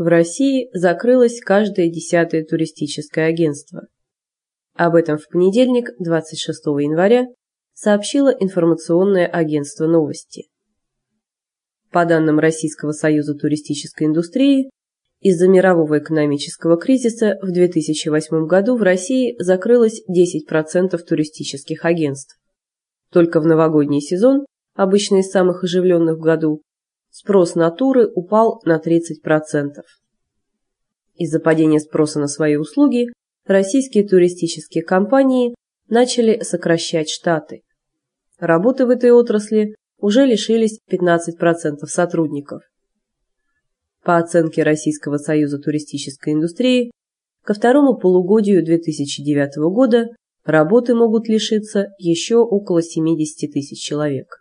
В России закрылось каждое десятое туристическое агентство. Об этом в понедельник, 26 января, сообщило информационное агентство «Новости». По данным Российского союза туристической индустрии, из-за мирового экономического кризиса в 2008 году в России закрылось 10% туристических агентств. Только в новогодний сезон, обычно из самых оживленных в году, спрос на туры упал на 30%. Из-за падения спроса на свои услуги российские туристические компании начали сокращать штаты. Работы в этой отрасли уже лишились 15% сотрудников. По оценке Российского союза туристической индустрии, ко второму полугодию 2009 года работы могут лишиться еще около 70 тысяч человек.